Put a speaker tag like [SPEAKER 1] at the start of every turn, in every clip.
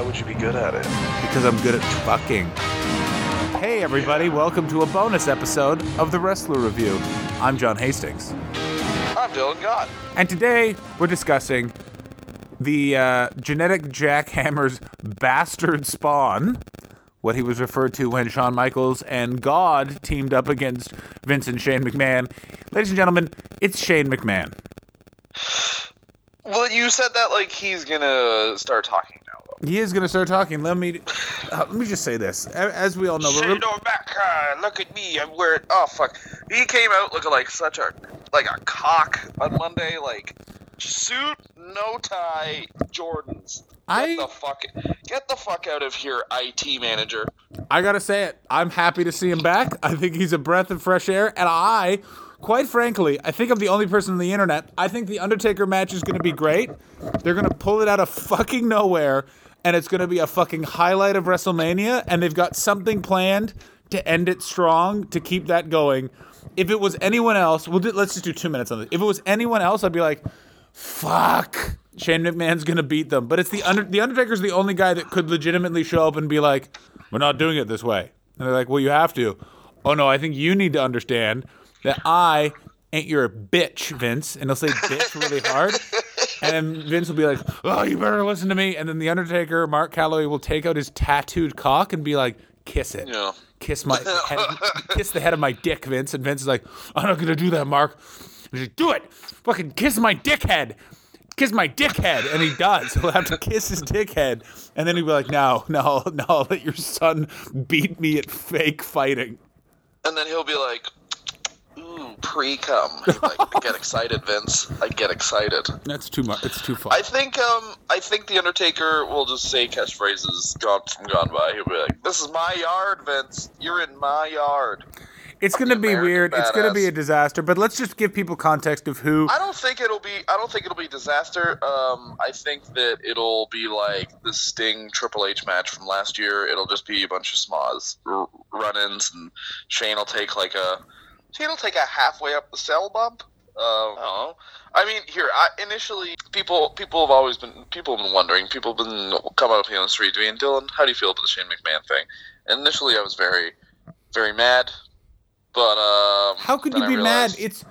[SPEAKER 1] Why would you be good at it?
[SPEAKER 2] because I'm good at fucking. Hey, everybody, welcome to a bonus episode of the Wrestler Review. I'm John Hastings.
[SPEAKER 1] I'm Dylan Gott.
[SPEAKER 2] And today we're discussing the uh, genetic jackhammer's bastard spawn, what he was referred to when Shawn Michaels and God teamed up against Vince and Shane McMahon. Ladies and gentlemen, it's Shane McMahon.
[SPEAKER 1] Well, you said that like he's gonna start talking.
[SPEAKER 2] He is going to start talking. Let me uh, let me just say this. As we all know, we're
[SPEAKER 1] back. Uh, look at me. I'm wearing. Oh fuck. He came out looking like such a like a cock on Monday. Like suit, no tie, Jordans. Get
[SPEAKER 2] I-
[SPEAKER 1] the fuck. Get the fuck out of here, IT manager.
[SPEAKER 2] I gotta say it. I'm happy to see him back. I think he's a breath of fresh air, and I, quite frankly, I think I'm the only person on the internet. I think the Undertaker match is gonna be great. They're gonna pull it out of fucking nowhere, and it's gonna be a fucking highlight of WrestleMania. And they've got something planned to end it strong to keep that going. If it was anyone else, we'll do, let's just do two minutes on this. If it was anyone else, I'd be like, fuck. Shane McMahon's gonna beat them, but it's the under the Undertaker's the only guy that could legitimately show up and be like, "We're not doing it this way," and they're like, "Well, you have to." Oh no, I think you need to understand that I ain't your bitch, Vince, and he'll say "bitch" really hard, and then Vince will be like, "Oh, you better listen to me," and then the Undertaker, Mark Calloway, will take out his tattooed cock and be like, "Kiss it."
[SPEAKER 1] Yeah.
[SPEAKER 2] kiss my head, kiss the head of my dick, Vince. And Vince is like, I'm not gonna do that, Mark. He's like, do it. Fucking kiss my dick head. Kiss my dick head. And he does. He'll have to kiss his dick head. And then he'll be like, no, no, no, I'll let your son beat me at fake fighting.
[SPEAKER 1] And then he'll be like, "Ooh, pre cum." Like, I get excited, Vince. I get excited.
[SPEAKER 2] That's too much. It's too far.
[SPEAKER 1] I think um I think the Undertaker will just say catchphrases gone from gone by. He'll be like, "This is my yard, Vince. You're in my yard."
[SPEAKER 2] it's gonna be
[SPEAKER 1] American
[SPEAKER 2] weird. It's gonna be a disaster. But let's just give people context of who.
[SPEAKER 1] I don't think it'll be. I don't think it'll be disaster. Um, I think that it'll be like the Sting Triple H match from last year. It'll just be a bunch of smas, r- run-ins, and Shane will take like a. Will take a halfway up the cell bump. Uh, I. I mean, here, I, initially, people people have always been people have been wondering. People have been coming up to me on the street, being Dylan, how do you feel about the Shane McMahon thing? And initially, I was very, very mad. But um,
[SPEAKER 2] How could you
[SPEAKER 1] I
[SPEAKER 2] be mad?
[SPEAKER 1] realized-
[SPEAKER 2] It's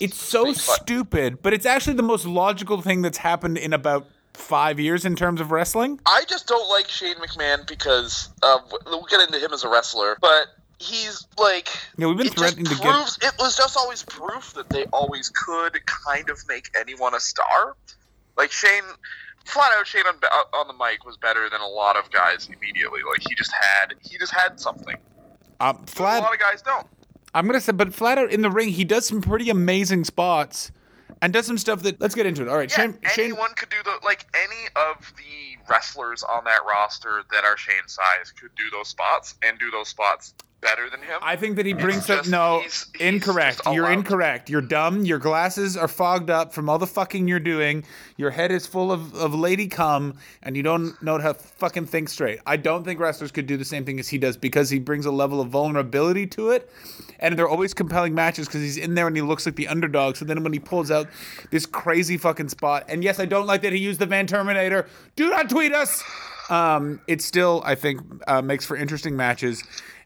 [SPEAKER 2] it's so stupid, but it's actually the most logical thing that's happened in about five years in terms of wrestling.
[SPEAKER 1] I just don't like Shane McMahon because uh, we'll get into him as a wrestler, but he's like
[SPEAKER 2] Yeah, we've been threatening to get-
[SPEAKER 1] proves it was just always proof that they always could kind of make anyone a star. Like Shane, flat out Shane on, on the mic was better than a lot of guys immediately. Like he just had he just had something.
[SPEAKER 2] Um,
[SPEAKER 1] A lot of guys don't.
[SPEAKER 2] I'm gonna say, but flat out in the ring, he does some pretty amazing spots, and does some stuff that. Let's get into it. All right,
[SPEAKER 1] Yeah,
[SPEAKER 2] Shane. Shane
[SPEAKER 1] anyone could do the like any of the wrestlers on that roster that are Shane size could do those spots and do those spots better than him.
[SPEAKER 2] I think that he brings up. No,
[SPEAKER 1] he's- he's
[SPEAKER 2] incorrect. You're incorrect. You're dumb. Your glasses are fogged up from all the fucking you're doing. Your head is full of, of lady cum, and you don't know how to fucking think straight. I don't think wrestlers could do the same thing as he does because he brings a level of vulnerability to it, and they're always compelling matches because he's in there and he looks like the underdog. So then when he pulls out this crazy fucking spot, and yes, I don't like that he used the Van Terminator. Do not tweet us. Um, it still, I think, uh, makes for interesting matches.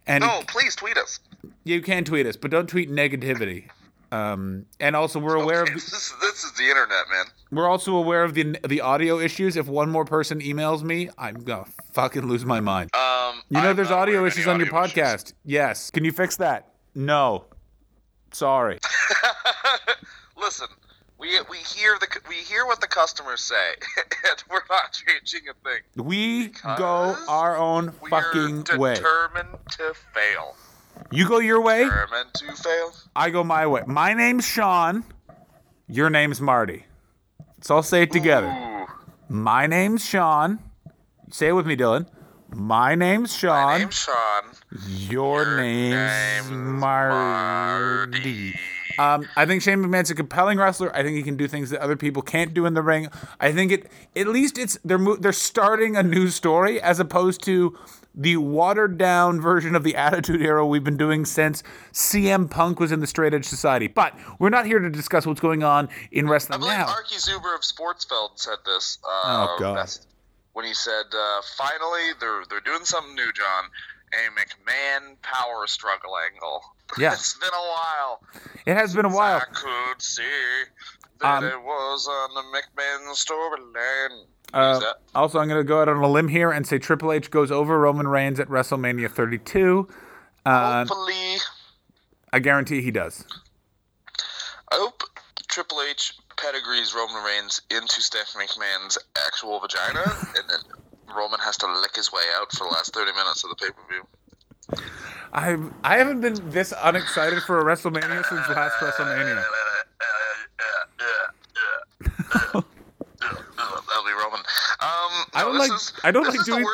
[SPEAKER 2] And
[SPEAKER 1] no, please tweet us.
[SPEAKER 2] you can tweet us, but don't tweet negativity. Um, and also, we're aware of
[SPEAKER 1] this, is, this is the internet, man.
[SPEAKER 2] we're also aware of the the audio issues. If one more person emails me, I'm gonna fucking lose my mind.
[SPEAKER 1] Um,
[SPEAKER 2] You know,
[SPEAKER 1] I'm
[SPEAKER 2] there's audio issues on your
[SPEAKER 1] audio issues.
[SPEAKER 2] podcast. Yes. Can you fix that? No. Sorry.
[SPEAKER 1] Listen, we we hear the we hear what the customers say, and we're not changing a thing.
[SPEAKER 2] We go our own fucking way.
[SPEAKER 1] determined to fail.
[SPEAKER 2] You go your way.
[SPEAKER 1] Determined to fail.
[SPEAKER 2] I go my way. My name's Sean. Your name's Marty. So I'll say it together.
[SPEAKER 1] Ooh,
[SPEAKER 2] My name's Sean. Say it with me, Dylan. My name's Sean.
[SPEAKER 1] my name's Sean.
[SPEAKER 2] Your,
[SPEAKER 1] Your
[SPEAKER 2] name's,
[SPEAKER 1] name's
[SPEAKER 2] Marty. Um, I think Shane McMahon's a compelling wrestler. I think he can do things that other people can't do in the ring. I think it at least it's they're mo- they're starting a new story as opposed to the watered down version of the Attitude Era we've been doing since CM Punk was in the Straight Edge Society. But we're not here to discuss what's going on in
[SPEAKER 1] I
[SPEAKER 2] wrestling
[SPEAKER 1] believe
[SPEAKER 2] now.
[SPEAKER 1] Arky Zuber of Sportsfeld said this. Uh,
[SPEAKER 2] Oh, God.
[SPEAKER 1] best- when he said, uh, "Finally, they're they're doing something new, John." A McMahon power struggle angle.
[SPEAKER 2] Yeah.
[SPEAKER 1] it's been a while.
[SPEAKER 2] It has been a while.
[SPEAKER 1] I could see that
[SPEAKER 2] Um,
[SPEAKER 1] it was on the McMahon storyline.
[SPEAKER 2] Uh, also, I'm going to go out on a limb here and say Triple H goes over Roman Reigns at WrestleMania 32. Uh,
[SPEAKER 1] Hopefully,
[SPEAKER 2] I guarantee he does.
[SPEAKER 1] I hope Triple H pedigrees Roman Reigns into Stephanie McMahon's actual vagina, and then Roman has to lick his way out for the last 30 minutes of the pay per view.
[SPEAKER 2] I I haven't been this unexcited for a WrestleMania since last WrestleMania.
[SPEAKER 1] That'll be Roman. Um,
[SPEAKER 2] I don't like-
[SPEAKER 1] is-
[SPEAKER 2] I don't like
[SPEAKER 1] the
[SPEAKER 2] doing-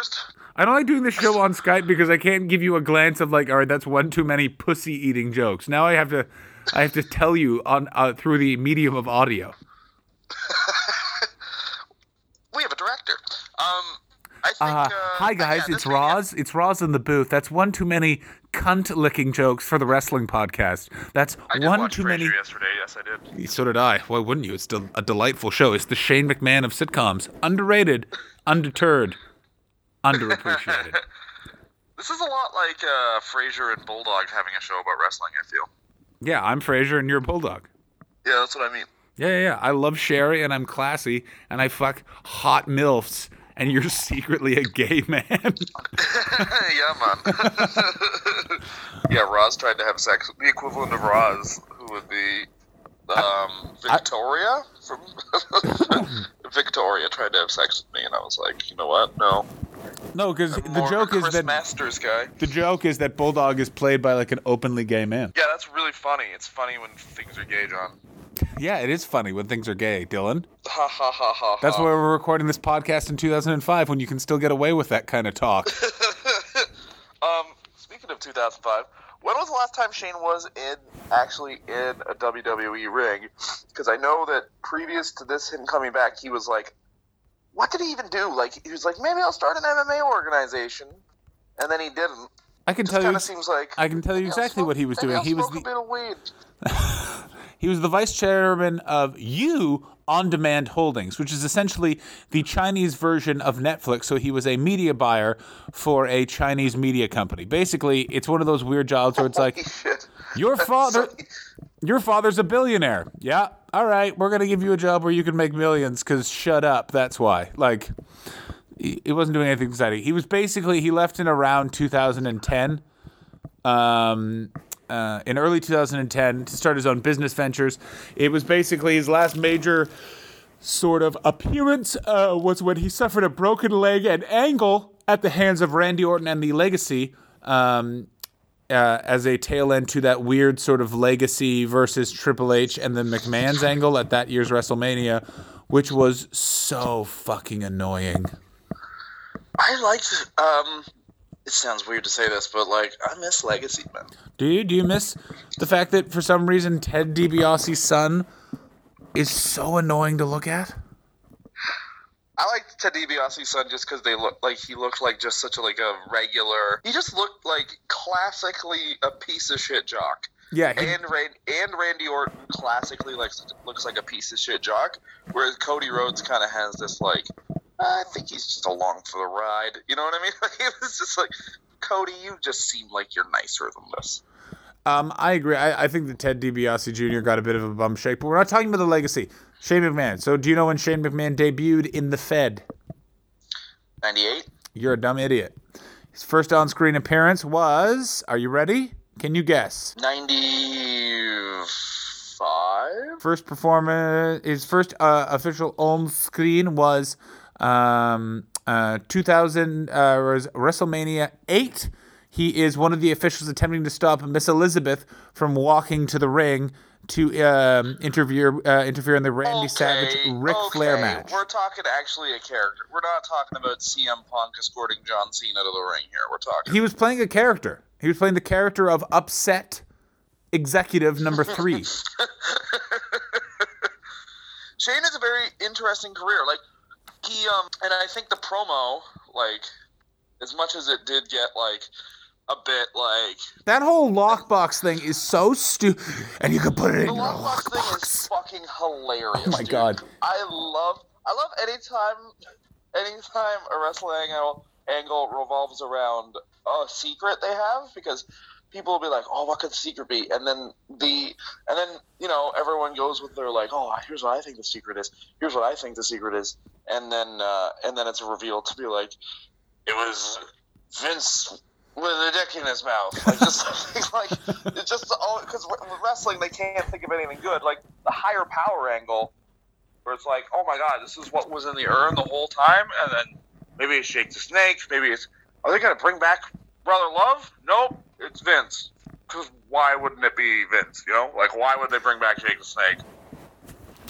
[SPEAKER 2] I don't like doing this show on Skype because I can't give you a glance of like, all right, that's one too many pussy eating jokes. Now I have to, I have to tell you on uh, through the medium of audio.
[SPEAKER 1] We have a director. Um, I think.
[SPEAKER 2] Uh,
[SPEAKER 1] Uh,
[SPEAKER 2] hi guys,
[SPEAKER 1] yeah,
[SPEAKER 2] it's Roz. It's Roz in the booth. That's one too many cunt licking jokes for the wrestling podcast. That's one too
[SPEAKER 1] Frasier
[SPEAKER 2] many.
[SPEAKER 1] yesterday. Yes, I did.
[SPEAKER 2] So did I. Why wouldn't you? It's a delightful show. It's the Shane McMahon of sitcoms. Underrated, undeterred, underappreciated.
[SPEAKER 1] This is a lot like uh, Frasier and Bulldog having a show about wrestling. I feel.
[SPEAKER 2] Yeah, I'm Frasier and you're a bulldog.
[SPEAKER 1] Yeah, that's what I mean.
[SPEAKER 2] Yeah, yeah, yeah. I love Sherry and I'm classy and I fuck hot milfs and you're secretly a gay man.
[SPEAKER 1] yeah, man. yeah, Roz tried to have sex. with The equivalent of Roz, who would be um, Victoria from Victoria, tried to have sex with me, and I was like, you know what? No.
[SPEAKER 2] no, because the
[SPEAKER 1] More a
[SPEAKER 2] joke is that
[SPEAKER 1] Masters guy.
[SPEAKER 2] the joke is that bulldog is played by like an openly gay man.
[SPEAKER 1] Yeah, that's really funny. It's funny when things are gay, John.
[SPEAKER 2] Yeah, it is funny when things are gay, Dylan.
[SPEAKER 1] Ha ha ha ha.
[SPEAKER 2] That's why we're recording this podcast in 2005 when you can still get away with that kind of talk.
[SPEAKER 1] Um, speaking of 2005, when was the last time Shane was in actually in a WWE ring? Because I know that previous to this him coming back, he was like, "What did he even do?" Like he was like, "Maybe I'll start an MMA organization," and then he didn't.
[SPEAKER 2] I can
[SPEAKER 1] Just
[SPEAKER 2] tell you
[SPEAKER 1] seems like
[SPEAKER 2] I can tell you exactly
[SPEAKER 1] smoke-
[SPEAKER 2] what he was doing.
[SPEAKER 1] I'll
[SPEAKER 2] He was the-
[SPEAKER 1] a bit of weed.
[SPEAKER 2] He was the vice chairman of You On Demand Holdings, which is essentially the Chinese version of Netflix. So he was a media buyer for a Chinese media company. Basically, it's one of those weird jobs where it's like,
[SPEAKER 1] shit.
[SPEAKER 2] your father, your father's a billionaire. Yeah, all right, we're gonna give you a job where you can make millions. Cause shut up. That's why. Like, he, he wasn't doing anything exciting. He was basically he left in around 2010 um, uh, in early 2010 to start his own business ventures. It was basically his last major sort of appearance uh, was when he suffered a broken leg and ankle at the hands of Randy Orton and the Legacy. Um, uh, as a tail end to that weird sort of legacy versus Triple H and the McMahon's angle at that year's WrestleMania, which was so fucking annoying.
[SPEAKER 1] I liked. Um, it sounds weird to say this, but like I miss Legacy, man.
[SPEAKER 2] Do you? Do you miss the fact that for some reason Ted DiBiase's son is so annoying to look at?
[SPEAKER 1] I liked Ted DiBiase's son just because they look like he looked like just such a like a regular. He just looked like classically a piece of shit jock.
[SPEAKER 2] Yeah, he,
[SPEAKER 1] And Rand, and Randy Orton classically like looks like a piece of shit jock, whereas Cody Rhodes kind of has this like I think he's just along for the ride. You know what I mean? Like, it was just like Cody, you just seem like you're nicer than this.
[SPEAKER 2] um, I agree. I, I think that Ted DiBiase Jr. got a bit of a bum shake, but we're not talking about the legacy. Shane McMahon. So, do you know when Shane McMahon debuted in the Fed?
[SPEAKER 1] Ninety eight.
[SPEAKER 2] You're a dumb idiot. His first on-screen appearance was. Are you ready? Can you guess?
[SPEAKER 1] 95
[SPEAKER 2] First performance. His first uh, official on-screen was um, uh, 2000 uh, WrestleMania 8. He is one of the officials attempting to stop Miss Elizabeth from walking to the ring to um, interfere uh, interfere in the Randy Savage Ric Flair match.
[SPEAKER 1] We're talking actually a character. We're not talking about CM Punk escorting John Cena to the ring here. We're talking.
[SPEAKER 2] He was playing a character. He was playing the character of upset executive number three.
[SPEAKER 1] Shane has a very interesting career. Like he um and I think the promo, like as much as it did get like a bit like
[SPEAKER 2] that whole lockbox thing is so stupid, and you could put it in
[SPEAKER 1] the
[SPEAKER 2] your
[SPEAKER 1] lockbox thing is fucking hilarious.
[SPEAKER 2] Oh my
[SPEAKER 1] dude.
[SPEAKER 2] God.
[SPEAKER 1] I love I love anytime anytime a wrestling angle angle revolves around a secret they have, because people will be like, "Oh, what could the secret be?" And then the and then you know everyone goes with their like, "Oh, here's what I think the secret is. Here's what I think the secret is," and then uh, and then it's revealed to be like, it was Vince with a dick in his mouth. Like just something like it's just all because with wrestling they can't think of anything good. Like the higher power angle, where it's like, oh my god, this is what was in the urn the whole time, and then maybe it's Jake the Snake. Maybe it's are they gonna bring back Brother Love? Nope, it's Vince. Because why wouldn't it be Vince? You know, like why would they bring back Jake the Snake?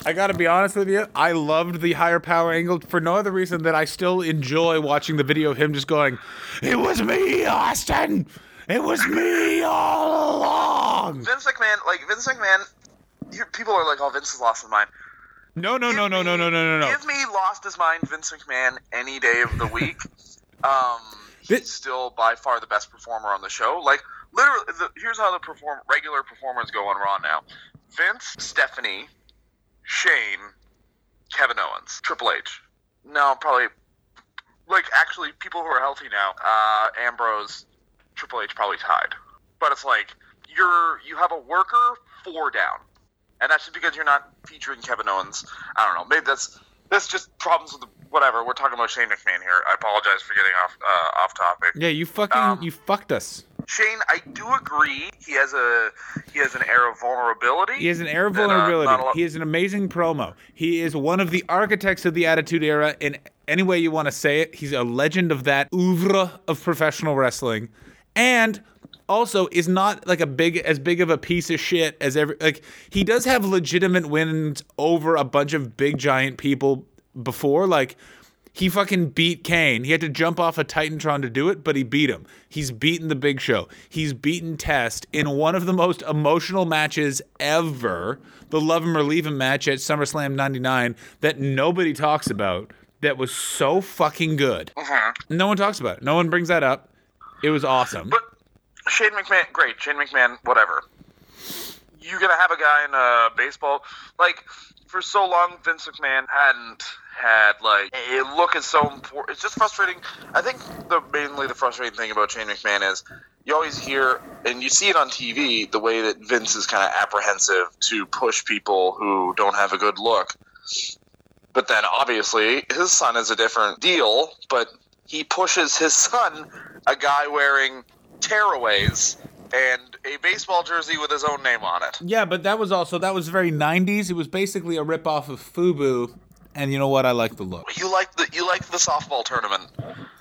[SPEAKER 2] I gotta be honest with you. I loved the higher power angle for no other reason than I still enjoy watching the video of him just going, "It was me, Austin. It was me all along."
[SPEAKER 1] Vince McMahon, like Vince McMahon, people are like, "Oh, Vince has lost his mind."
[SPEAKER 2] No, no, give no, no, me, no, no, no, no, no.
[SPEAKER 1] Give me lost his mind, Vince McMahon, any day of the week. um, he's still by far the best performer on the show. Like literally, the, here's how the perform regular performers go on Raw now: Vince, Stephanie, Shane, Kevin Owens, Triple H. No, probably like actually people who are healthy now. Uh, Ambrose, Triple H probably tied. But it's like you're you have a worker four down, and that's just because you're not featuring Kevin Owens. I don't know. Maybe that's that's just problems with the, whatever. We're talking about Shane McMahon here. I apologize for getting off uh, off topic.
[SPEAKER 2] Yeah, you fucking
[SPEAKER 1] Um,
[SPEAKER 2] you fucked us.
[SPEAKER 1] Shane, I do agree. He has a he has an air of vulnerability.
[SPEAKER 2] He has an air of
[SPEAKER 1] that, uh,
[SPEAKER 2] vulnerability.
[SPEAKER 1] lot-
[SPEAKER 2] he is an amazing promo. He is one of the architects of the Attitude Era in any way you want to say it. He's a legend of that oeuvre of professional wrestling, and also is not like a big as big of a piece of shit as every like he does have legitimate wins over a bunch of big giant people before like he fucking beat Kane. He had to jump off a Titantron to do it, but he beat him. He's beaten the Big Show. He's beaten Test in one of the most emotional matches ever, the Love Him or Leave Him match at SummerSlam 99 that nobody talks about. That was so fucking good. Mm-hmm. No one talks about it. No one brings that up. It was awesome.
[SPEAKER 1] But Shane McMahon, great. Shane McMahon, whatever. You're gonna have a guy in uh, baseball like for so long. Vince McMahon hadn't had like a look is so important. It's just frustrating. I think the mainly the frustrating thing about Shane McMahon is you always hear and you see it on TV the way that Vince is kind of apprehensive to push people who don't have a good look. But then obviously his son is a different deal, but he pushes his son, a guy wearing tearaways and a baseball jersey with his own name on it.
[SPEAKER 2] yeah, but that was also that was very 90s. It was basically a ripoff of FUBU. And you know what? I like the look.
[SPEAKER 1] You like the you like the softball tournament.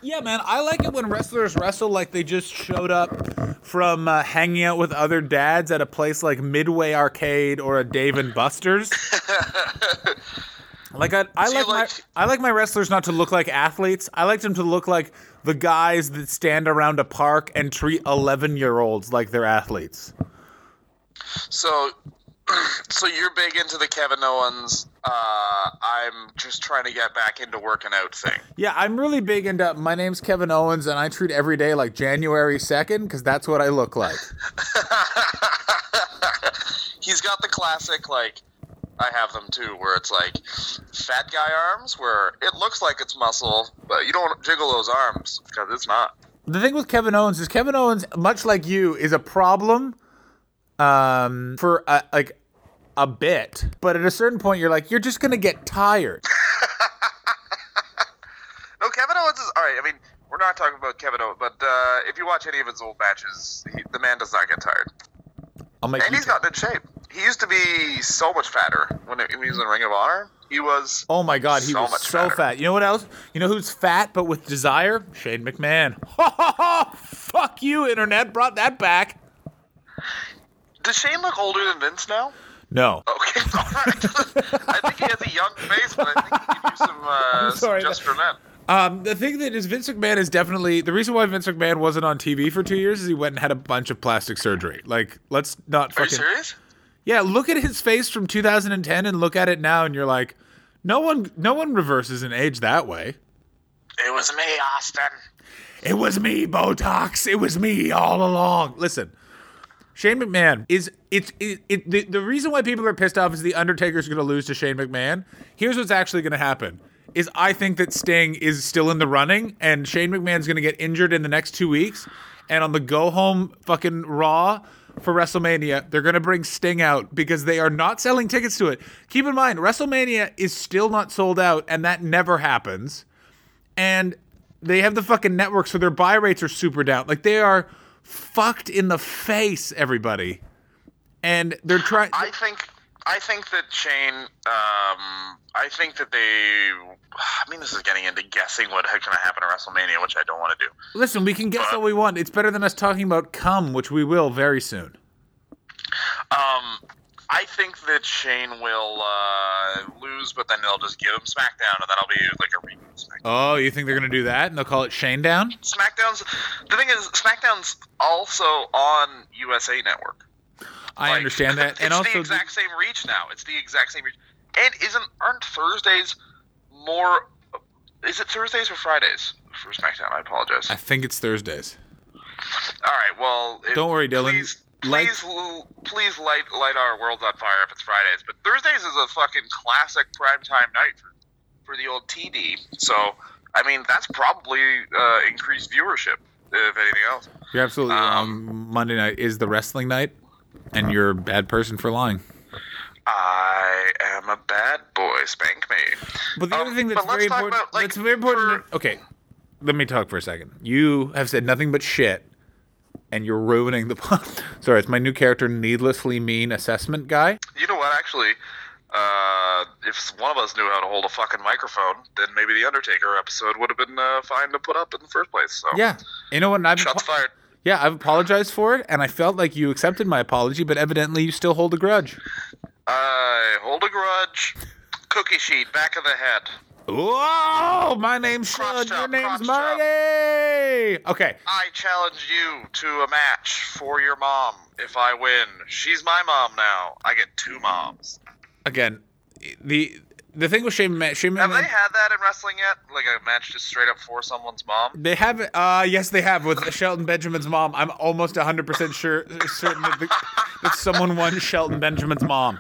[SPEAKER 2] Yeah, man, I like it when wrestlers wrestle like they just showed up from uh, hanging out with other dads at a place like Midway Arcade or a Dave and Buster's. like I, I
[SPEAKER 1] you
[SPEAKER 2] like, my
[SPEAKER 1] like-
[SPEAKER 2] I like my wrestlers not to look like athletes. I like them to look like the guys that stand around a park and treat eleven year olds like they're athletes.
[SPEAKER 1] So so you're big into the Kevin Owens uh, I'm just trying to get back into working out thing.
[SPEAKER 2] Yeah, I'm really big into. My name's Kevin Owens, and I treat every day like January second because that's what I look like.
[SPEAKER 1] He's got the classic like I have them too, where it's like fat guy arms, where it looks like it's muscle, but you don't jiggle those arms because it's not.
[SPEAKER 2] The thing with Kevin Owens is Kevin Owens, much like you, is a problem um, for a, like a bit, but at a certain point, you're like, you're just gonna get tired.
[SPEAKER 1] No, Kevin Owens is all right. I mean, we're not talking about Kevin Owens, but uh, if you watch any of his old matches, he, the man does not get tired,
[SPEAKER 2] I'll make
[SPEAKER 1] and he's gotten in shape. He used to be so much fatter when, it, when he was in Ring of Honor. He was.
[SPEAKER 2] Oh my God, he
[SPEAKER 1] so
[SPEAKER 2] was so
[SPEAKER 1] fatter.
[SPEAKER 2] fat. You know what else? You know who's fat but with desire? Shane McMahon. Ha ha ha! Fuck you, internet. Brought that back.
[SPEAKER 1] Does Shane look older than Vince now?
[SPEAKER 2] No.
[SPEAKER 1] Okay, all right. I think he has a young face, but I think he could use some, uh, some
[SPEAKER 2] sorry,
[SPEAKER 1] just for men.
[SPEAKER 2] Um, the thing that is Vince McMahon is definitely the reason why Vince McMahon wasn't on TV for two years is he went and had a bunch of plastic surgery. Like, let's not
[SPEAKER 1] Are you serious?
[SPEAKER 2] Yeah, look at his face from 2010 and look at it now, and you're like, no one, no one reverses an age that way.
[SPEAKER 1] It was me, Austin.
[SPEAKER 2] It was me, Botox. It was me all along. Listen, Shane McMahon is it's it, it the, the reason why people are pissed off is the Undertaker's going to lose to Shane McMahon. Here's what's actually going to happen. is I think that Sting is still in the running, and Shane McMahon's going to get injured in the next two weeks. And on the go home fucking Raw for WrestleMania, they're going to bring Sting out because they are not selling tickets to it. Keep in mind, WrestleMania is still not sold out, and that never happens. And they have the fucking network, so their buy rates are super down. Like they are fucked in the face, everybody. And they're trying.
[SPEAKER 1] I think I think that Shane. Um, I think that they. I mean, this is getting into guessing what going to happen at WrestleMania, which I don't want to do.
[SPEAKER 2] Listen, we can guess all we want. It's better than us talking about come, which we will very soon.
[SPEAKER 1] Um, I think that Shane will uh, lose, but then they'll just give him SmackDown, and that'll be like a SmackDown.
[SPEAKER 2] Oh, you think they're gonna do that, and they'll call it Shane Down?
[SPEAKER 1] SmackDown's the thing is SmackDown's also on USA Network.
[SPEAKER 2] I
[SPEAKER 1] Like,
[SPEAKER 2] understand that,
[SPEAKER 1] it's
[SPEAKER 2] and also
[SPEAKER 1] the exact same reach now. It's the exact same reach. And isn't aren't Thursdays more? Is it Thursdays or Fridays for SmackDown? I apologize.
[SPEAKER 2] I think it's Thursdays.
[SPEAKER 1] All right. Well,
[SPEAKER 2] Don't worry, Dylan.
[SPEAKER 1] Please,
[SPEAKER 2] Like-
[SPEAKER 1] please, please light light our worlds on fire if it's Fridays. But Thursdays is a fucking classic primetime night for, for the old TD. So, I mean, that's probably uh, increased viewership, if anything else.
[SPEAKER 2] You're absolutely
[SPEAKER 1] Um,
[SPEAKER 2] wrong. Monday night is the wrestling night, and you're a bad person for lying.
[SPEAKER 1] I am a bad boy. Spank me.
[SPEAKER 2] But the
[SPEAKER 1] Um,
[SPEAKER 2] other thing that's very important.
[SPEAKER 1] about, like,
[SPEAKER 2] that's very important.
[SPEAKER 1] for-
[SPEAKER 2] okay, let me talk for a second. You have said nothing but shit, and you're ruining the. plot. Sorry, it's my new character, needlessly mean assessment guy.
[SPEAKER 1] You know what? Actually, uh, if one of us knew how to hold a fucking microphone, then maybe the Undertaker episode would have been uh, fine to put up in the first place. So,
[SPEAKER 2] Yeah, you know what? I've
[SPEAKER 1] shots fired.
[SPEAKER 2] Yeah, I've apologized for it, and I felt like you accepted my apology, but evidently you still hold a grudge.
[SPEAKER 1] I hold a grudge. Cookie sheet, back of the head.
[SPEAKER 2] Whoa! My name's Sean. Your name's. Marty. Okay.
[SPEAKER 1] I challenge you to a match for your mom. If I win, she's my mom now. I get two moms.
[SPEAKER 2] Again, the the thing with Shane McMahon, Shane
[SPEAKER 1] Have
[SPEAKER 2] McMahon,
[SPEAKER 1] they had that in wrestling yet? Like a match just straight up for someone's mom?
[SPEAKER 2] they have uh yes they have with Shelton Benjamin's mom. I'm almost 100% sure certain that, the, that someone won Shelton Benjamin's mom.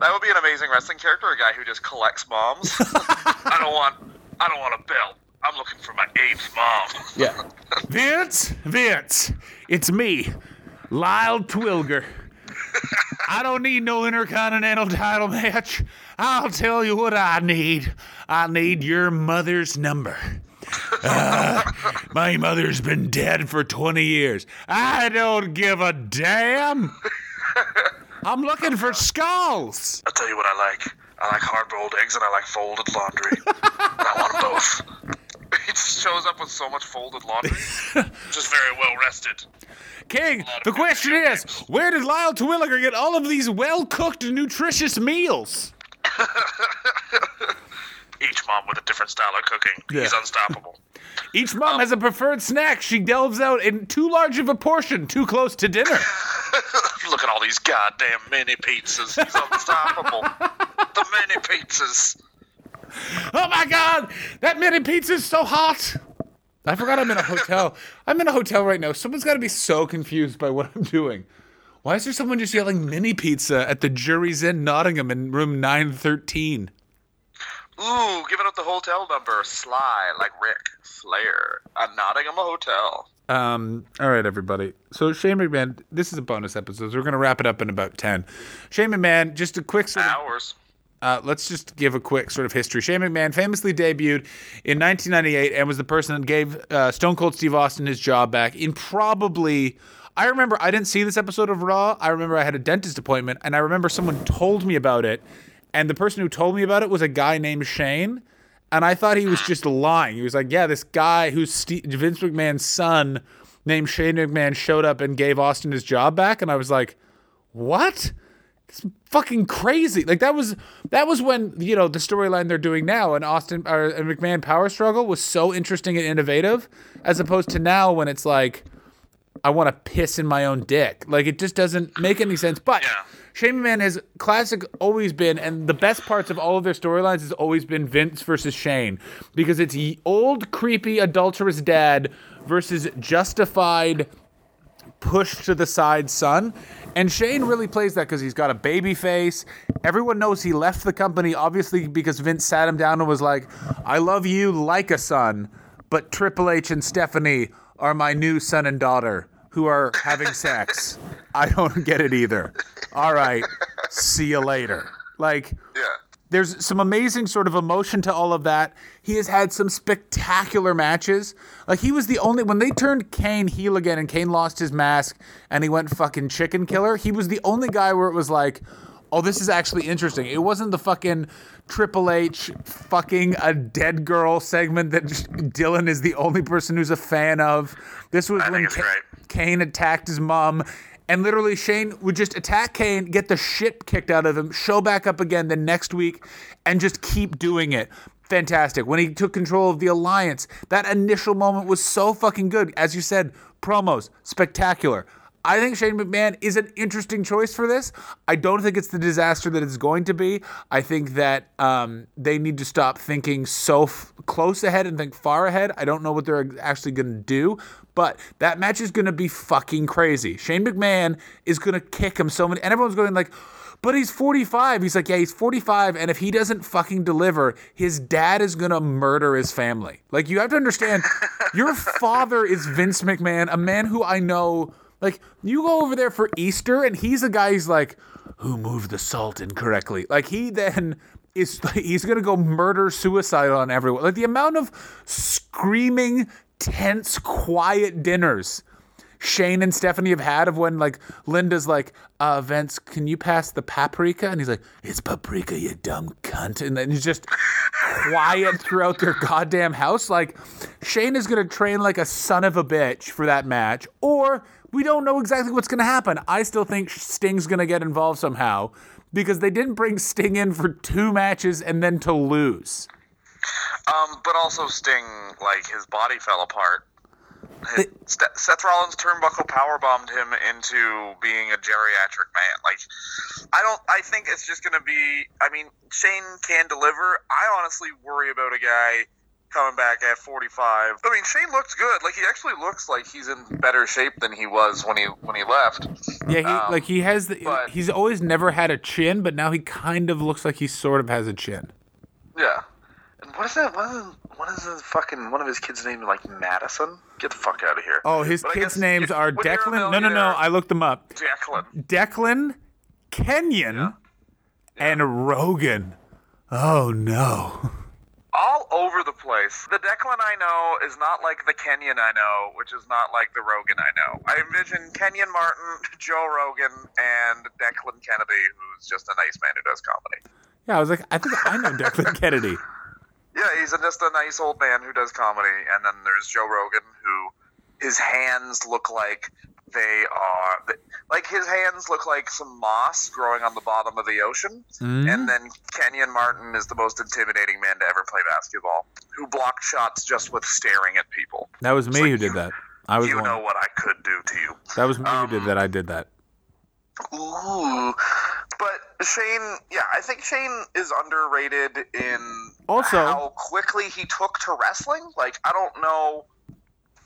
[SPEAKER 1] That would be an amazing wrestling character. A guy who just collects moms. I don't want. I don't want a belt. I'm looking for my eighth mom.
[SPEAKER 2] Yeah. Vince, Vince, it's me, Lyle Twilger. I don't need no intercontinental title match. I'll tell you what I need. I need your mother's number. Uh, my mother's been dead for 20 years. I don't give a damn. I'm looking for skulls.
[SPEAKER 1] I'll tell you what I like. I like hard-boiled eggs and I like folded laundry. I want them both. He just shows up with so much folded laundry. just very well rested.
[SPEAKER 2] King, the question is, where did Lyle Twilliger get all of these well-cooked, nutritious meals?
[SPEAKER 1] Each mom with a different style of cooking. He's unstoppable.
[SPEAKER 2] Each mom um, has a preferred snack she delves out in too large of a portion, too close to dinner.
[SPEAKER 1] Look at all these goddamn mini pizzas. He's unstoppable. the mini pizzas.
[SPEAKER 2] Oh my god, that mini pizza is so hot. I forgot I'm in a hotel. I'm in a hotel right now. Someone's got to be so confused by what I'm doing. Why is there someone just yelling mini pizza at the Jury's Inn Nottingham in room 913?
[SPEAKER 1] Ooh, giving up the hotel number. Sly, like Ric Flair. A Nottingham Hotel.
[SPEAKER 2] Um, all right, everybody. So Shane McMahon, this is a bonus episode. So we're gonna wrap it up in about ten. Shane McMahon, just a quick sort of
[SPEAKER 1] Hours.
[SPEAKER 2] Uh, let's just give a quick sort of history. Shane McMahon famously debuted in 1998 and was the person that gave uh, Stone Cold Steve Austin his job back in probably. I remember I didn't see this episode of Raw. I remember I had a dentist appointment and I remember someone told me about it. And the person who told me about it was a guy named Shane. And I thought he was ah. just lying. He was like, yeah, this guy who's Steve, Vince McMahon's son named Shane McMahon showed up and gave Austin his job back. And I was like, what? It's fucking crazy. Like that was that was when you know the storyline they're doing now and Austin or and McMahon power struggle was so interesting and innovative, as opposed to now when it's like I want to piss in my own dick. Like it just doesn't make any sense. But
[SPEAKER 1] Yeah.
[SPEAKER 2] Shane McMahon has classic always been, and the best parts of all of their storylines has always been Vince versus Shane because it's the old creepy adulterous dad versus justified pushed to the side son. And Shane really plays that because he's got a baby face. Everyone knows he left the company, obviously, because Vince sat him down and was like, I love you like a son, but Triple H and Stephanie are my new son and daughter who are having sex. I don't get it either. All right, see you later. Like,
[SPEAKER 1] Yeah.
[SPEAKER 2] there's some amazing sort of emotion to all of that. He has had some spectacular matches. Like he was the only when they turned Kane heel again and Kane lost his mask and he went fucking chicken killer. He was the only guy where it was like, "Oh, this is actually interesting." It wasn't the fucking Triple H fucking a dead girl segment that Dylan is the only person who's a fan of. This was
[SPEAKER 1] I
[SPEAKER 2] when
[SPEAKER 1] think it's
[SPEAKER 2] Ka-
[SPEAKER 1] great.
[SPEAKER 2] Kane attacked his mom. And literally, Shane would just attack Kane, get the shit kicked out of him, show back up again the next week, and just keep doing it. Fantastic. When he took control of the alliance, that initial moment was so fucking good. As you said, promos, spectacular. I think Shane McMahon is an interesting choice for this. I don't think it's the disaster that it's going to be. I think that um, they need to stop thinking so f- close ahead and think far ahead. I don't know what they're actually going to do, but that match is going to be fucking crazy. Shane McMahon is going to kick him so many, and everyone's going like, but he's 45. He's like, yeah, he's 45, and if he doesn't fucking deliver, his dad is gonna murder his family. Like, you have to understand, your father is Vince McMahon, a man who I know. Like, you go over there for Easter, and he's a guy who's like, who moved the salt incorrectly? Like, he then is he's gonna go murder suicide on everyone. Like the amount of screaming, tense, quiet dinners Shane and Stephanie have had of when like Linda's like, uh, Vince, can you pass the paprika? And he's like, it's paprika, you dumb cunt. And then he's just quiet throughout their goddamn house. Like Shane is gonna train like a son of a bitch for that match, or we don't know exactly what's gonna happen. I still think Sting's gonna get involved somehow because they didn't bring Sting in for two matches and then to lose.
[SPEAKER 1] Um, but also Sting, like his body fell apart. His- St- Seth Rollins turnbuckle power bombed him into being a geriatric man. Like, I don't. I think it's just going to be. I mean, Shane can deliver. I honestly worry about a guy coming back at 45. I mean, Shane looks good. Like, he actually looks like he's in better shape than he was when he when he left.
[SPEAKER 2] Yeah, he
[SPEAKER 1] Um,
[SPEAKER 2] like he has the
[SPEAKER 1] but-
[SPEAKER 2] he's always never had a chin, but now he kind of looks like he sort of has a chin.
[SPEAKER 1] Yeah. What is that? What is, what is his fucking one of his kids' name? Like Madison? Get the fuck out of here.
[SPEAKER 2] Oh, his
[SPEAKER 1] But
[SPEAKER 2] kids' names are
[SPEAKER 1] when you're a
[SPEAKER 2] Declan. No, no, no. I looked them up.
[SPEAKER 1] Declan.
[SPEAKER 2] Declan, Kenyon, and Rogan. Oh no.
[SPEAKER 1] all over the place. The Declan I know is not like the Kenyon I know, which is not like the Rogan I know. I envision Kenyon Martin, Joe Rogan, and Declan Kennedy, who's just a nice man who does comedy.
[SPEAKER 2] Yeah, I was like, I think I know Declan Kennedy.
[SPEAKER 1] Yeah, he's a, just a nice old man who does comedy, and then there's Joe Rogan, who his hands look like they are like his hands look like some moss growing on the bottom of the ocean.
[SPEAKER 2] Mm.
[SPEAKER 1] And then Kenyon Martin is the most intimidating man to ever play basketball, who blocked shots just with staring at people.
[SPEAKER 2] That was me
[SPEAKER 1] like
[SPEAKER 2] who did
[SPEAKER 1] you-
[SPEAKER 2] that. I was
[SPEAKER 1] you
[SPEAKER 2] one.
[SPEAKER 1] know what I could do to you.
[SPEAKER 2] That was me
[SPEAKER 1] um,
[SPEAKER 2] who did that. I did that.
[SPEAKER 1] Ooh. But Shane, yeah, I think Shane is underrated in
[SPEAKER 2] Also-
[SPEAKER 1] how quickly he took to wrestling. Like, I don't know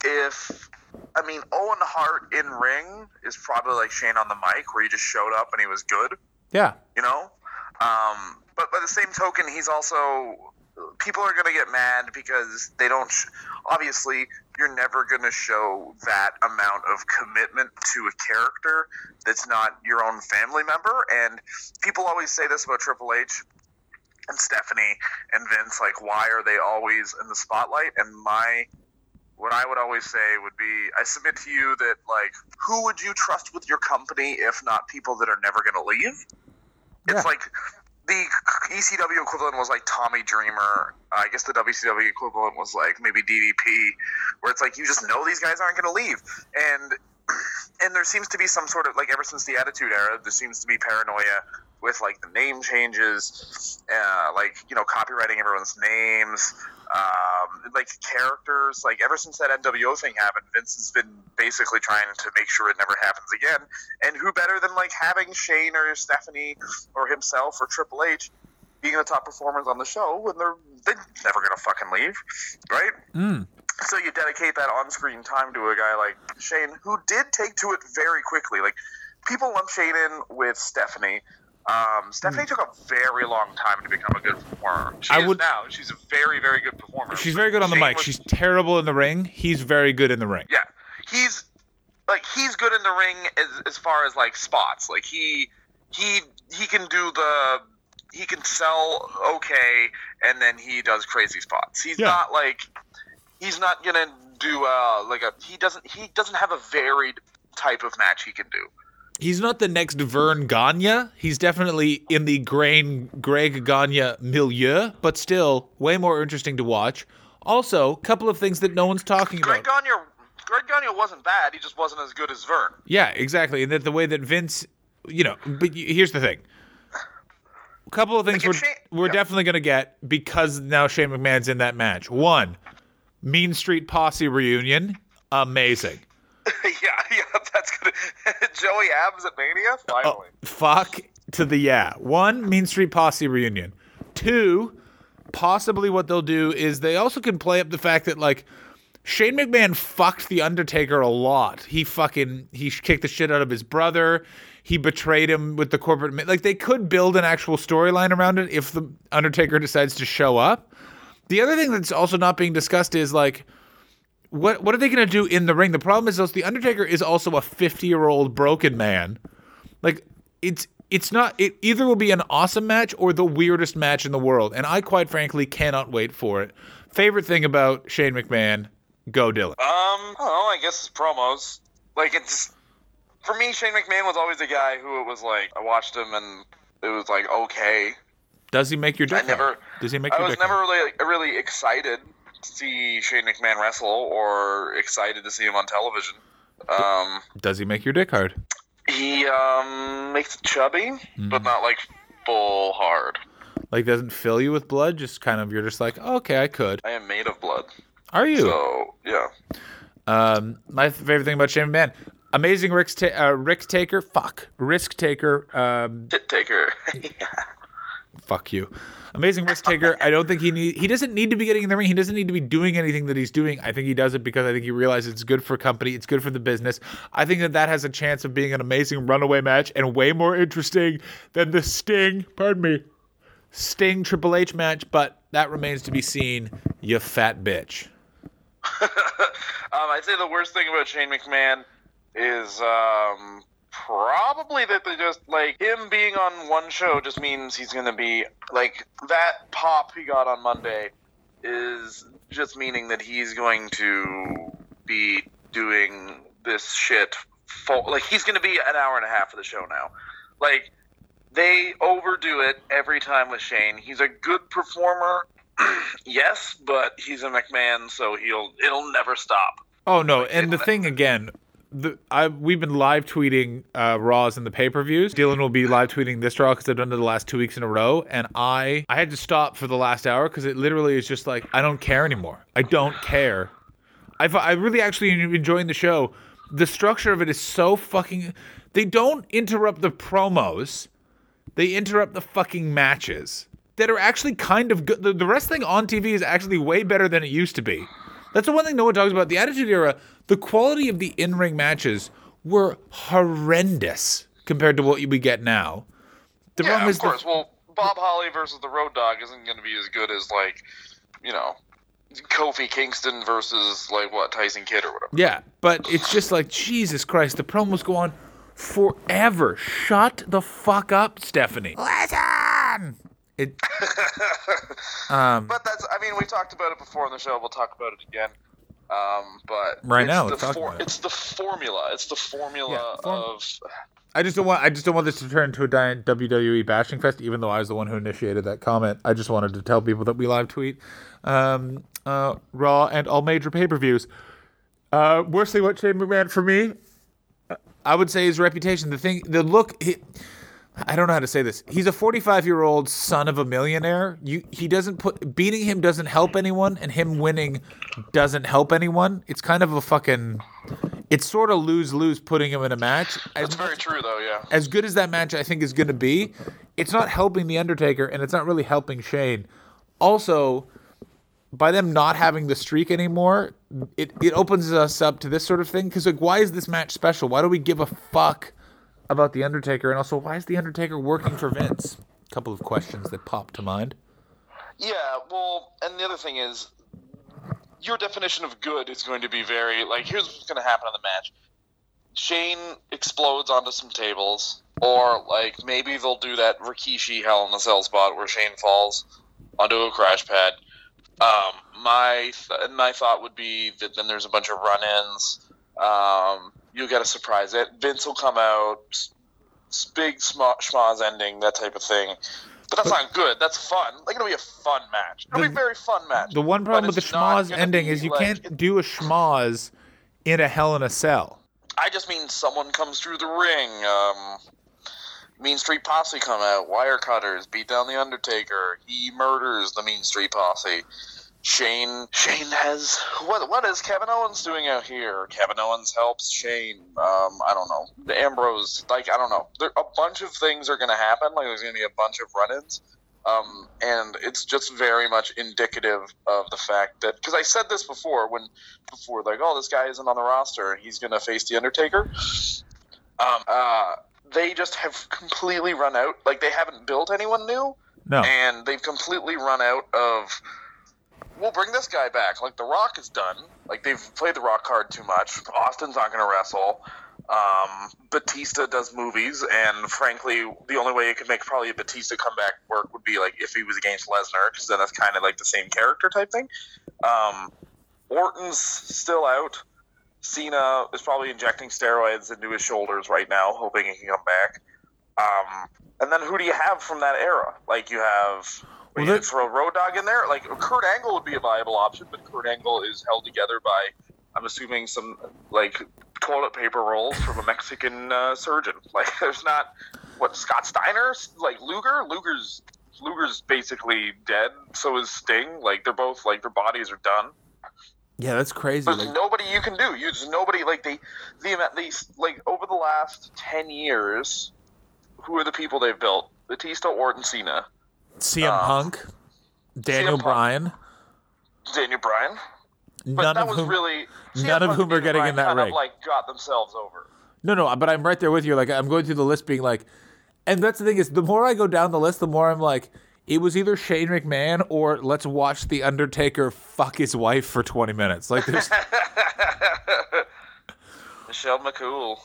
[SPEAKER 1] if. I mean, Owen Hart in ring is probably like Shane on the mic, where he just showed up and he was good.
[SPEAKER 2] Yeah.
[SPEAKER 1] you know. Um, but by the same token, he's also people are going to get mad because they don't. Sh- obviously, you're never going to show that amount of commitment to a character that's not your own family member. And people always say this about Triple H and Stephanie and Vince. Like, why are they always in the spotlight? And my what I would always say would be, I submit to you that like, who would you trust with your company if not people that are never going to leave?
[SPEAKER 2] Yeah.
[SPEAKER 1] It's like the ECW equivalent was like Tommy Dreamer. Uh, I guess the WCW equivalent was like maybe DDP, where it's like you just know these guys aren't going to leave, and and there seems to be some sort of like ever since the Attitude Era, there seems to be paranoia with like the name changes, uh, like you know copyrighting everyone's names, um, like characters. Like ever since that NWO thing happened, Vince has been basically trying to make sure it never happens again. And who better than like having Shane or Stephanie or himself or Triple H being the top performers on the show when they're they're never gonna fucking leave, right?
[SPEAKER 2] Mm.
[SPEAKER 1] So you dedicate that on-screen time to a guy like Shane, who did take to it very quickly. Like people lump Shane in with Stephanie. Um, Stephanie took a very long time to become a good performer. She
[SPEAKER 2] I would-
[SPEAKER 1] now. She's a very, very good performer.
[SPEAKER 2] She's very good on the mic.
[SPEAKER 1] was-
[SPEAKER 2] She's terrible in the ring. He's very good in the ring.
[SPEAKER 1] yeah, he's like he's good in the ring as as far as like spots. Like he he he can do the he can sell okay, and then he does crazy spots. He's
[SPEAKER 2] Yeah.
[SPEAKER 1] not like he's not gonna do uh like a he doesn't he doesn't have a varied type of match he can do.
[SPEAKER 2] He's not the next Verne Gagne. He's definitely in the grain Greg Gagne milieu, but still way more interesting to watch. Also, a couple of things that no one's talking
[SPEAKER 1] Greg
[SPEAKER 2] about.
[SPEAKER 1] Gagne Greg Gagne wasn't bad. He just wasn't as good as Verne.
[SPEAKER 2] Yeah, exactly. And that the way that Vince, you know, but here's the thing. A couple of things we're,
[SPEAKER 1] Shane-
[SPEAKER 2] we're
[SPEAKER 1] yeah.
[SPEAKER 2] definitely going to get because now Shane McMahon's in that match. One, Mean Street Posse reunion. Amazing.
[SPEAKER 1] yeah, yeah, that's good. Joey Abs at Mania,
[SPEAKER 2] Oh,
[SPEAKER 1] finally.
[SPEAKER 2] fuck to the yeah. One, Mean Street Posse reunion. Two, possibly what they'll do is they also can play up the fact that like Shane McMahon fucked the Undertaker a lot. He fucking he kicked the shit out of his brother. He betrayed him with the corporate like they could build an actual storyline around it if the Undertaker decides to show up. The other thing that's also not being discussed is like what what are they going to do in the ring? The problem is though the Undertaker is also a 50-year-old broken man. Like it's it's not it either will be an awesome match or the weirdest match in the world and I quite frankly cannot wait for it. Favorite thing about Shane McMahon, go Dylan.
[SPEAKER 1] Um, I know. I guess it's promos. Like it's for me, Shane McMahon was always a guy who it was like I watched him and it was like okay.
[SPEAKER 2] Does he make your dick
[SPEAKER 1] I never.
[SPEAKER 2] Does he make
[SPEAKER 1] I was never really really excited see Shane McMahon wrestle or excited to see him on television. Um,
[SPEAKER 2] Does he make your dick hard?
[SPEAKER 1] he um makes it chubby,
[SPEAKER 2] Mm-hmm.
[SPEAKER 1] but not like full hard.
[SPEAKER 2] Like doesn't fill you with blood? Just kind of you're just like, okay, I could.
[SPEAKER 1] I am made of blood,
[SPEAKER 2] Are you?
[SPEAKER 1] so yeah.
[SPEAKER 2] Um, my favorite thing about Shane McMahon, amazing risk, ta- uh, risk taker. Fuck, risk taker. Um,
[SPEAKER 1] Tit taker.
[SPEAKER 2] fuck you. Amazing risk taker. I don't think he need. He doesn't need to be getting in the ring. He doesn't need to be doing anything that he's doing. I think he does it because I think he realizes it's good for company. It's good for the business. I think that that has a chance of being an amazing runaway match and way more interesting than the Sting. Pardon me. Sting Triple H match, but that remains to be seen. You fat bitch.
[SPEAKER 1] Um, I'd say the worst thing about Shane McMahon is um, probably that they just like him being on one show just means he's gonna be like that pop he got on Monday is just meaning that he's going to be doing this shit full like he's gonna be an hour and a half of the show now. Like they overdo it every time with Shane. He's a good performer. yes, but he's a McMahon, so he'll it'll never stop.
[SPEAKER 2] Oh no! And the thing again, the I we've been live tweeting uh, Raws and the pay per views. Dylan will be live tweeting this Raw because I've done it the last two weeks in a row, and I I had to stop for the last hour because it literally is just like I don't care anymore. I don't care. I I really actually enjoying the show. The structure of it is so fucking. They don't interrupt the promos. They interrupt the fucking matches that are actually kind of good. The, the wrestling on TV is actually way better than it used to be. That's the one thing no one talks about. The Attitude Era, the quality of the in ring matches were horrendous compared to what we get now. The
[SPEAKER 1] Yeah,
[SPEAKER 2] problem
[SPEAKER 1] of
[SPEAKER 2] is the-
[SPEAKER 1] course. well, Bob Holly versus the Road Dog isn't going to be as good as like, you know, Kofi Kingston versus like what Tyson Kidd or whatever.
[SPEAKER 2] Yeah, but it's just like Jesus Christ. The promos go on forever. Shut the fuck up, Stephanie. Listen. It. Um.
[SPEAKER 1] But that's, I mean, we talked about it before on the show. We'll talk about it again. Um, but
[SPEAKER 2] Right
[SPEAKER 1] it's
[SPEAKER 2] now,
[SPEAKER 1] the
[SPEAKER 2] let's talk about it.
[SPEAKER 1] it's the formula. It's the formula
[SPEAKER 2] Yeah, form-
[SPEAKER 1] of
[SPEAKER 2] I just don't want. I just don't want this to turn into a giant WWE bashing fest. Even though I was the one who initiated that comment, I just wanted to tell people that we live tweet um, uh, Raw and all major pay per views. Uh, worst thing about Shane McMahon for me, I would say his reputation. The thing, the look. He, I don't know how to say this. He's a 45 year old son of a millionaire. You, he doesn't put beating him doesn't help anyone, and him winning doesn't help anyone. It's kind of a fucking. It's sort of lose lose putting him in a match. As
[SPEAKER 1] That's very true, though. Yeah.
[SPEAKER 2] as good as that match I think is going to be, it's not helping the Undertaker and it's not really helping Shane. Also, by them not having the streak anymore, it, it opens us up to this sort of thing. Because like, why is this match special? Why do we give a fuck about the Undertaker? And also, why is the Undertaker working for Vince? A couple of questions that pop to mind.
[SPEAKER 1] Yeah, well, and the other thing is, your definition of good is going to be very like. Here's what's going to happen in the match: Shane explodes onto some tables, or like maybe they'll do that Rikishi Hell in the Cell spot where Shane falls onto a crash pad. Um, my th- my thought would be that then there's a bunch of run-ins. Um, you get a surprise. It Vince will come out, big sm- schmoz ending, that type of thing. But that's not good. That's fun. Like it'll be a fun match. It'll be
[SPEAKER 2] The-
[SPEAKER 1] a very fun match.
[SPEAKER 2] The one problem with the
[SPEAKER 1] it's
[SPEAKER 2] schmoz ending is you
[SPEAKER 1] like-
[SPEAKER 2] can't do a schmoz in a Hell in a Cell.
[SPEAKER 1] I just mean someone comes through the ring. Um, mean Street Posse come out. Wire cutters beat down the Undertaker. He murders the Mean Street Posse. Shane Shane has what what is Kevin Owens doing out here? Kevin Owens helps Shane. Um, I don't know. The Ambrose like I don't know. There a bunch of things are gonna happen. Like there's gonna be a bunch of run-ins. Um, and it's just very much indicative of the fact that because I said this before when before like oh this guy isn't on the roster and he's gonna face the Undertaker. Um, uh, they just have completely run out. Like they haven't built anyone new
[SPEAKER 2] No.
[SPEAKER 1] and they've completely run out of we'll bring this guy back. Like the rock is done. Like they've played the rock card too much. Austin's not going to wrestle. Um, batista does movies and frankly the only way it could make probably a batista comeback work would be like if he was against lesnar because then that's kind of like the same character type thing. Um, orton's still out. Cena is probably injecting steroids into his shoulders right now hoping he can come back. Um, and then who do you have from that era? Like you have
[SPEAKER 2] Well, that-
[SPEAKER 1] throw a Road Dog in there. Like Kurt Angle would be a viable option, but Kurt Angle is held together by, I'm assuming some like toilet paper rolls from a Mexican uh, surgeon. Like there's not what Scott Steiner, like Luger. Luger's Luger's basically dead. So is Sting. Like they're both like their bodies are done.
[SPEAKER 2] Yeah, that's crazy.
[SPEAKER 1] There's
[SPEAKER 2] Like,
[SPEAKER 1] nobody you can do. You there's nobody like the the amount these like over the last ten years, who are the people they've built? Batista, Orton, Cena,
[SPEAKER 2] CM
[SPEAKER 1] um,
[SPEAKER 2] Punk, Daniel
[SPEAKER 1] Punk.
[SPEAKER 2] Bryan,
[SPEAKER 1] Daniel Bryan. But
[SPEAKER 2] none
[SPEAKER 1] that
[SPEAKER 2] of
[SPEAKER 1] was
[SPEAKER 2] whom.
[SPEAKER 1] really
[SPEAKER 2] none
[SPEAKER 1] CM
[SPEAKER 2] of whom are getting in that ring.
[SPEAKER 1] Of, like got themselves over.
[SPEAKER 2] No, no, but I'm right there with you. Like I'm going through the list, being like, and that's the thing is, the more I go down the list, the more I'm like, it was either Shane McMahon or let's watch the Undertaker fuck his wife for 20 minutes. Like, there's,
[SPEAKER 1] Michelle McCool.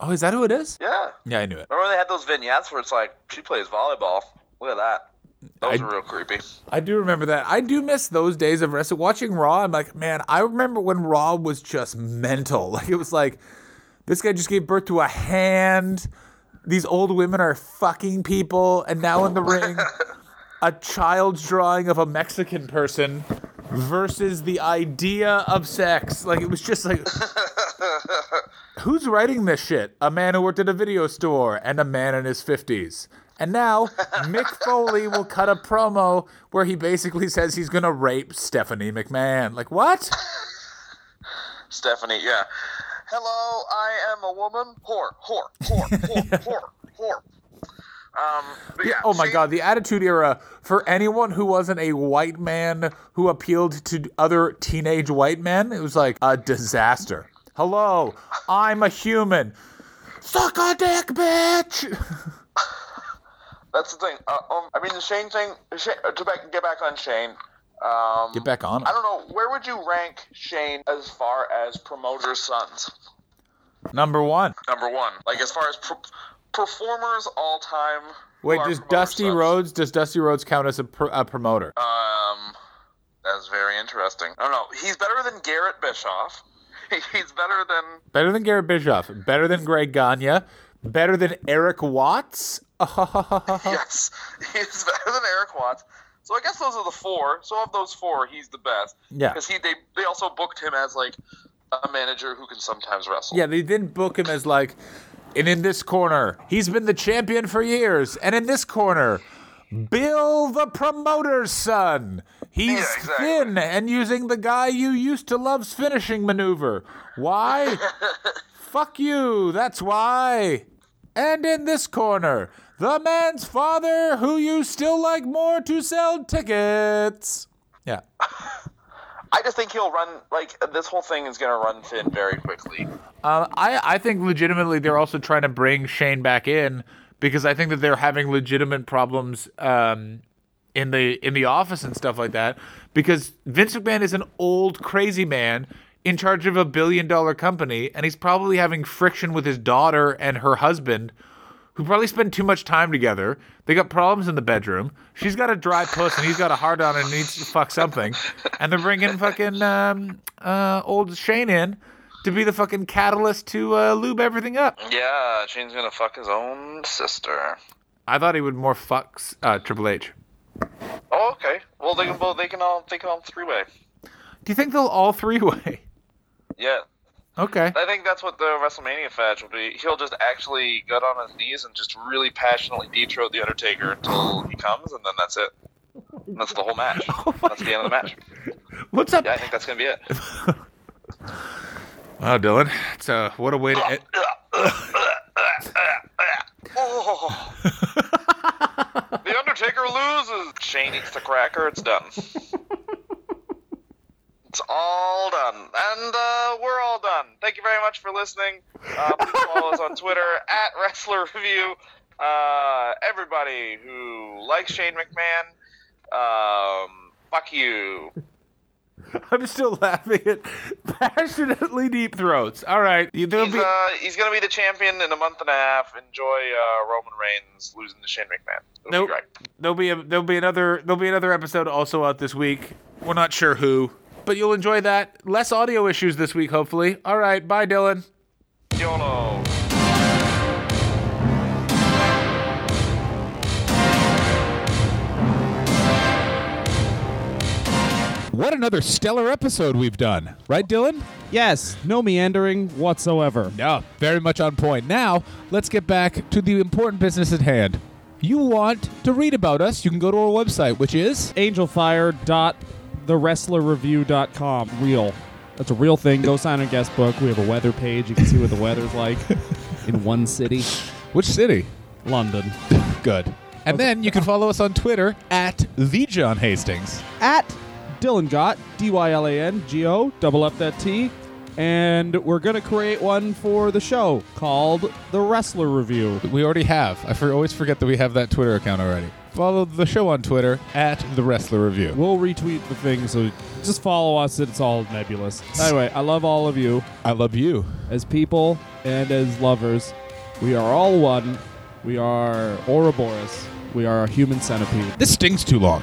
[SPEAKER 2] oh, is that who it is?
[SPEAKER 1] Yeah.
[SPEAKER 2] Yeah, I knew it.
[SPEAKER 1] Remember they had those vignettes where it's like she plays volleyball. Look at that. Those
[SPEAKER 2] I-
[SPEAKER 1] are real creepy.
[SPEAKER 2] I do remember that. I do miss those days of wrestling. Watching Raw, I'm like, man, I remember when Raw was just mental. Like it was like, this guy just gave birth to a hand. These old women are fucking people, and now in the ring, a child's drawing of a Mexican person versus the idea of sex. Like it was just like, who's writing this shit? A man who worked at a video store and a man in his fifties. And now Mick Foley will cut a promo where he basically says he's gonna rape Stephanie McMahon. Like what?
[SPEAKER 1] Stephanie, yeah. Hello, I am a woman. Whore, whore, whore, whore, whore, whore. Um, but yeah.
[SPEAKER 2] Oh my god, the Attitude Era for anyone who wasn't a white man who appealed to other teenage white men, it was like a disaster. Hello, I'm a human. Suck a dick, bitch.
[SPEAKER 1] That's the thing. Uh, um, I mean, the Shane thing. Shane, uh, to back, get back on Shane. Um,
[SPEAKER 2] Get back on
[SPEAKER 1] I don't know. Where would you rank Shane as far as promoters' sons?
[SPEAKER 2] Number one.
[SPEAKER 1] Number one. Like as far as pro- performers all time.
[SPEAKER 2] Wait, does Dusty
[SPEAKER 1] sons.
[SPEAKER 2] Rhodes does Dusty Rhodes count as a, pr- a promoter?
[SPEAKER 1] Um, that's very interesting. I don't know. He's better than Garrett Bischoff. He's better than
[SPEAKER 2] Better than Garrett Bischoff. Better than Greg Gagne. Better than Erik Watts.
[SPEAKER 1] yes. He's better than Erik Watts. So I guess those are the four. So of those four, he's the best.
[SPEAKER 2] Yeah.
[SPEAKER 1] Because he they they also booked him as like a manager who can sometimes wrestle.
[SPEAKER 2] Yeah, they didn't book him as like, and in this corner, he's been the champion for years. And in this corner, Bill the promoter's son. He's
[SPEAKER 1] Yeah, exactly.
[SPEAKER 2] thin and using the guy you used to love's finishing maneuver. Why? Fuck you, that's why. And in this corner, the man's father who you still like more to sell tickets. Yeah.
[SPEAKER 1] I just think he'll run like this whole thing is going to run thin very quickly.
[SPEAKER 2] Uh, I I think legitimately they're also trying to bring Shane back in because I think that they're having legitimate problems um, in the in the office and stuff like that. Because Vince McMahon is an old crazy man in charge of a billion dollar company, and he's probably having friction with his daughter and her husband, who probably spend too much time together. They got problems in the bedroom. She's got a dry puss, and he's got a hard on and needs to fuck something. And they're bringing fucking um, uh, old Shane in to be the fucking catalyst to uh, lube everything up.
[SPEAKER 1] Yeah, Shane's to fuck his own sister.
[SPEAKER 2] I thought he would more fuck uh, Triple H.
[SPEAKER 1] Oh, okay. Well, they can both. They can all. They can all three way.
[SPEAKER 2] Do you think they'll all three way?
[SPEAKER 1] Yeah.
[SPEAKER 2] Okay.
[SPEAKER 1] I think that's what the WrestleMania match will be. He'll just actually get on his knees and just really passionately deep throat the Undertaker until he comes, and then that's it. That's the whole match. That's the end of the match.
[SPEAKER 2] What's up?
[SPEAKER 1] Yeah, I think that's gonna be it.
[SPEAKER 2] Wow, Dylan. It's uh, what a way to. End-
[SPEAKER 1] Oh. the Undertaker loses. Shane eats the cracker. It's done. It's all done, and uh, we're all done. Thank you very much for listening. Uh, please follow us on Twitter at Wrestler Review. Uh, everybody who likes Shane McMahon, um, fuck you.
[SPEAKER 2] I'm still laughing at passionately deep throats. All right, there'll
[SPEAKER 1] He's,
[SPEAKER 2] be.
[SPEAKER 1] uh, he's gonna be the champion in a month and a half. Enjoy uh, Roman Reigns losing to Shane McMahon. It'll
[SPEAKER 2] Nope.
[SPEAKER 1] be great.
[SPEAKER 2] There'll be a, there'll be another there'll be another episode also out this week. We're not sure who, but you'll enjoy that. Less audio issues this week, hopefully. All right, bye, Dylan.
[SPEAKER 1] YOLO.
[SPEAKER 2] What another stellar episode we've done, right, Dylan?
[SPEAKER 3] Yes, no meandering whatsoever.
[SPEAKER 2] No, very much on point. Now, let's get back to the important business at hand. You want to read about us, you can go to our website, which is
[SPEAKER 3] Angelfire.thewrestlerreview.com. Real. That's a real thing. Go sign a guest book. We have a weather page. You can see what the weather's like in one city,
[SPEAKER 2] which city?
[SPEAKER 3] London.
[SPEAKER 2] Good. And then you can follow us on Twitter at the John Hastings.
[SPEAKER 3] At Dylan Gott, D Y L A N G O, double up that T. And we're going to create one for the show called The Wrestler Review.
[SPEAKER 2] We already have. I for, always forget that we have that Twitter account already. Follow the show on Twitter at the Wrestler Review.
[SPEAKER 3] We'll retweet the thing, so just follow us. It's all nebulous. Anyway, I love all of you.
[SPEAKER 2] I love you.
[SPEAKER 3] as people and as lovers. We are all one. We are Ouroboros. We are a human centipede.
[SPEAKER 2] This stings too long.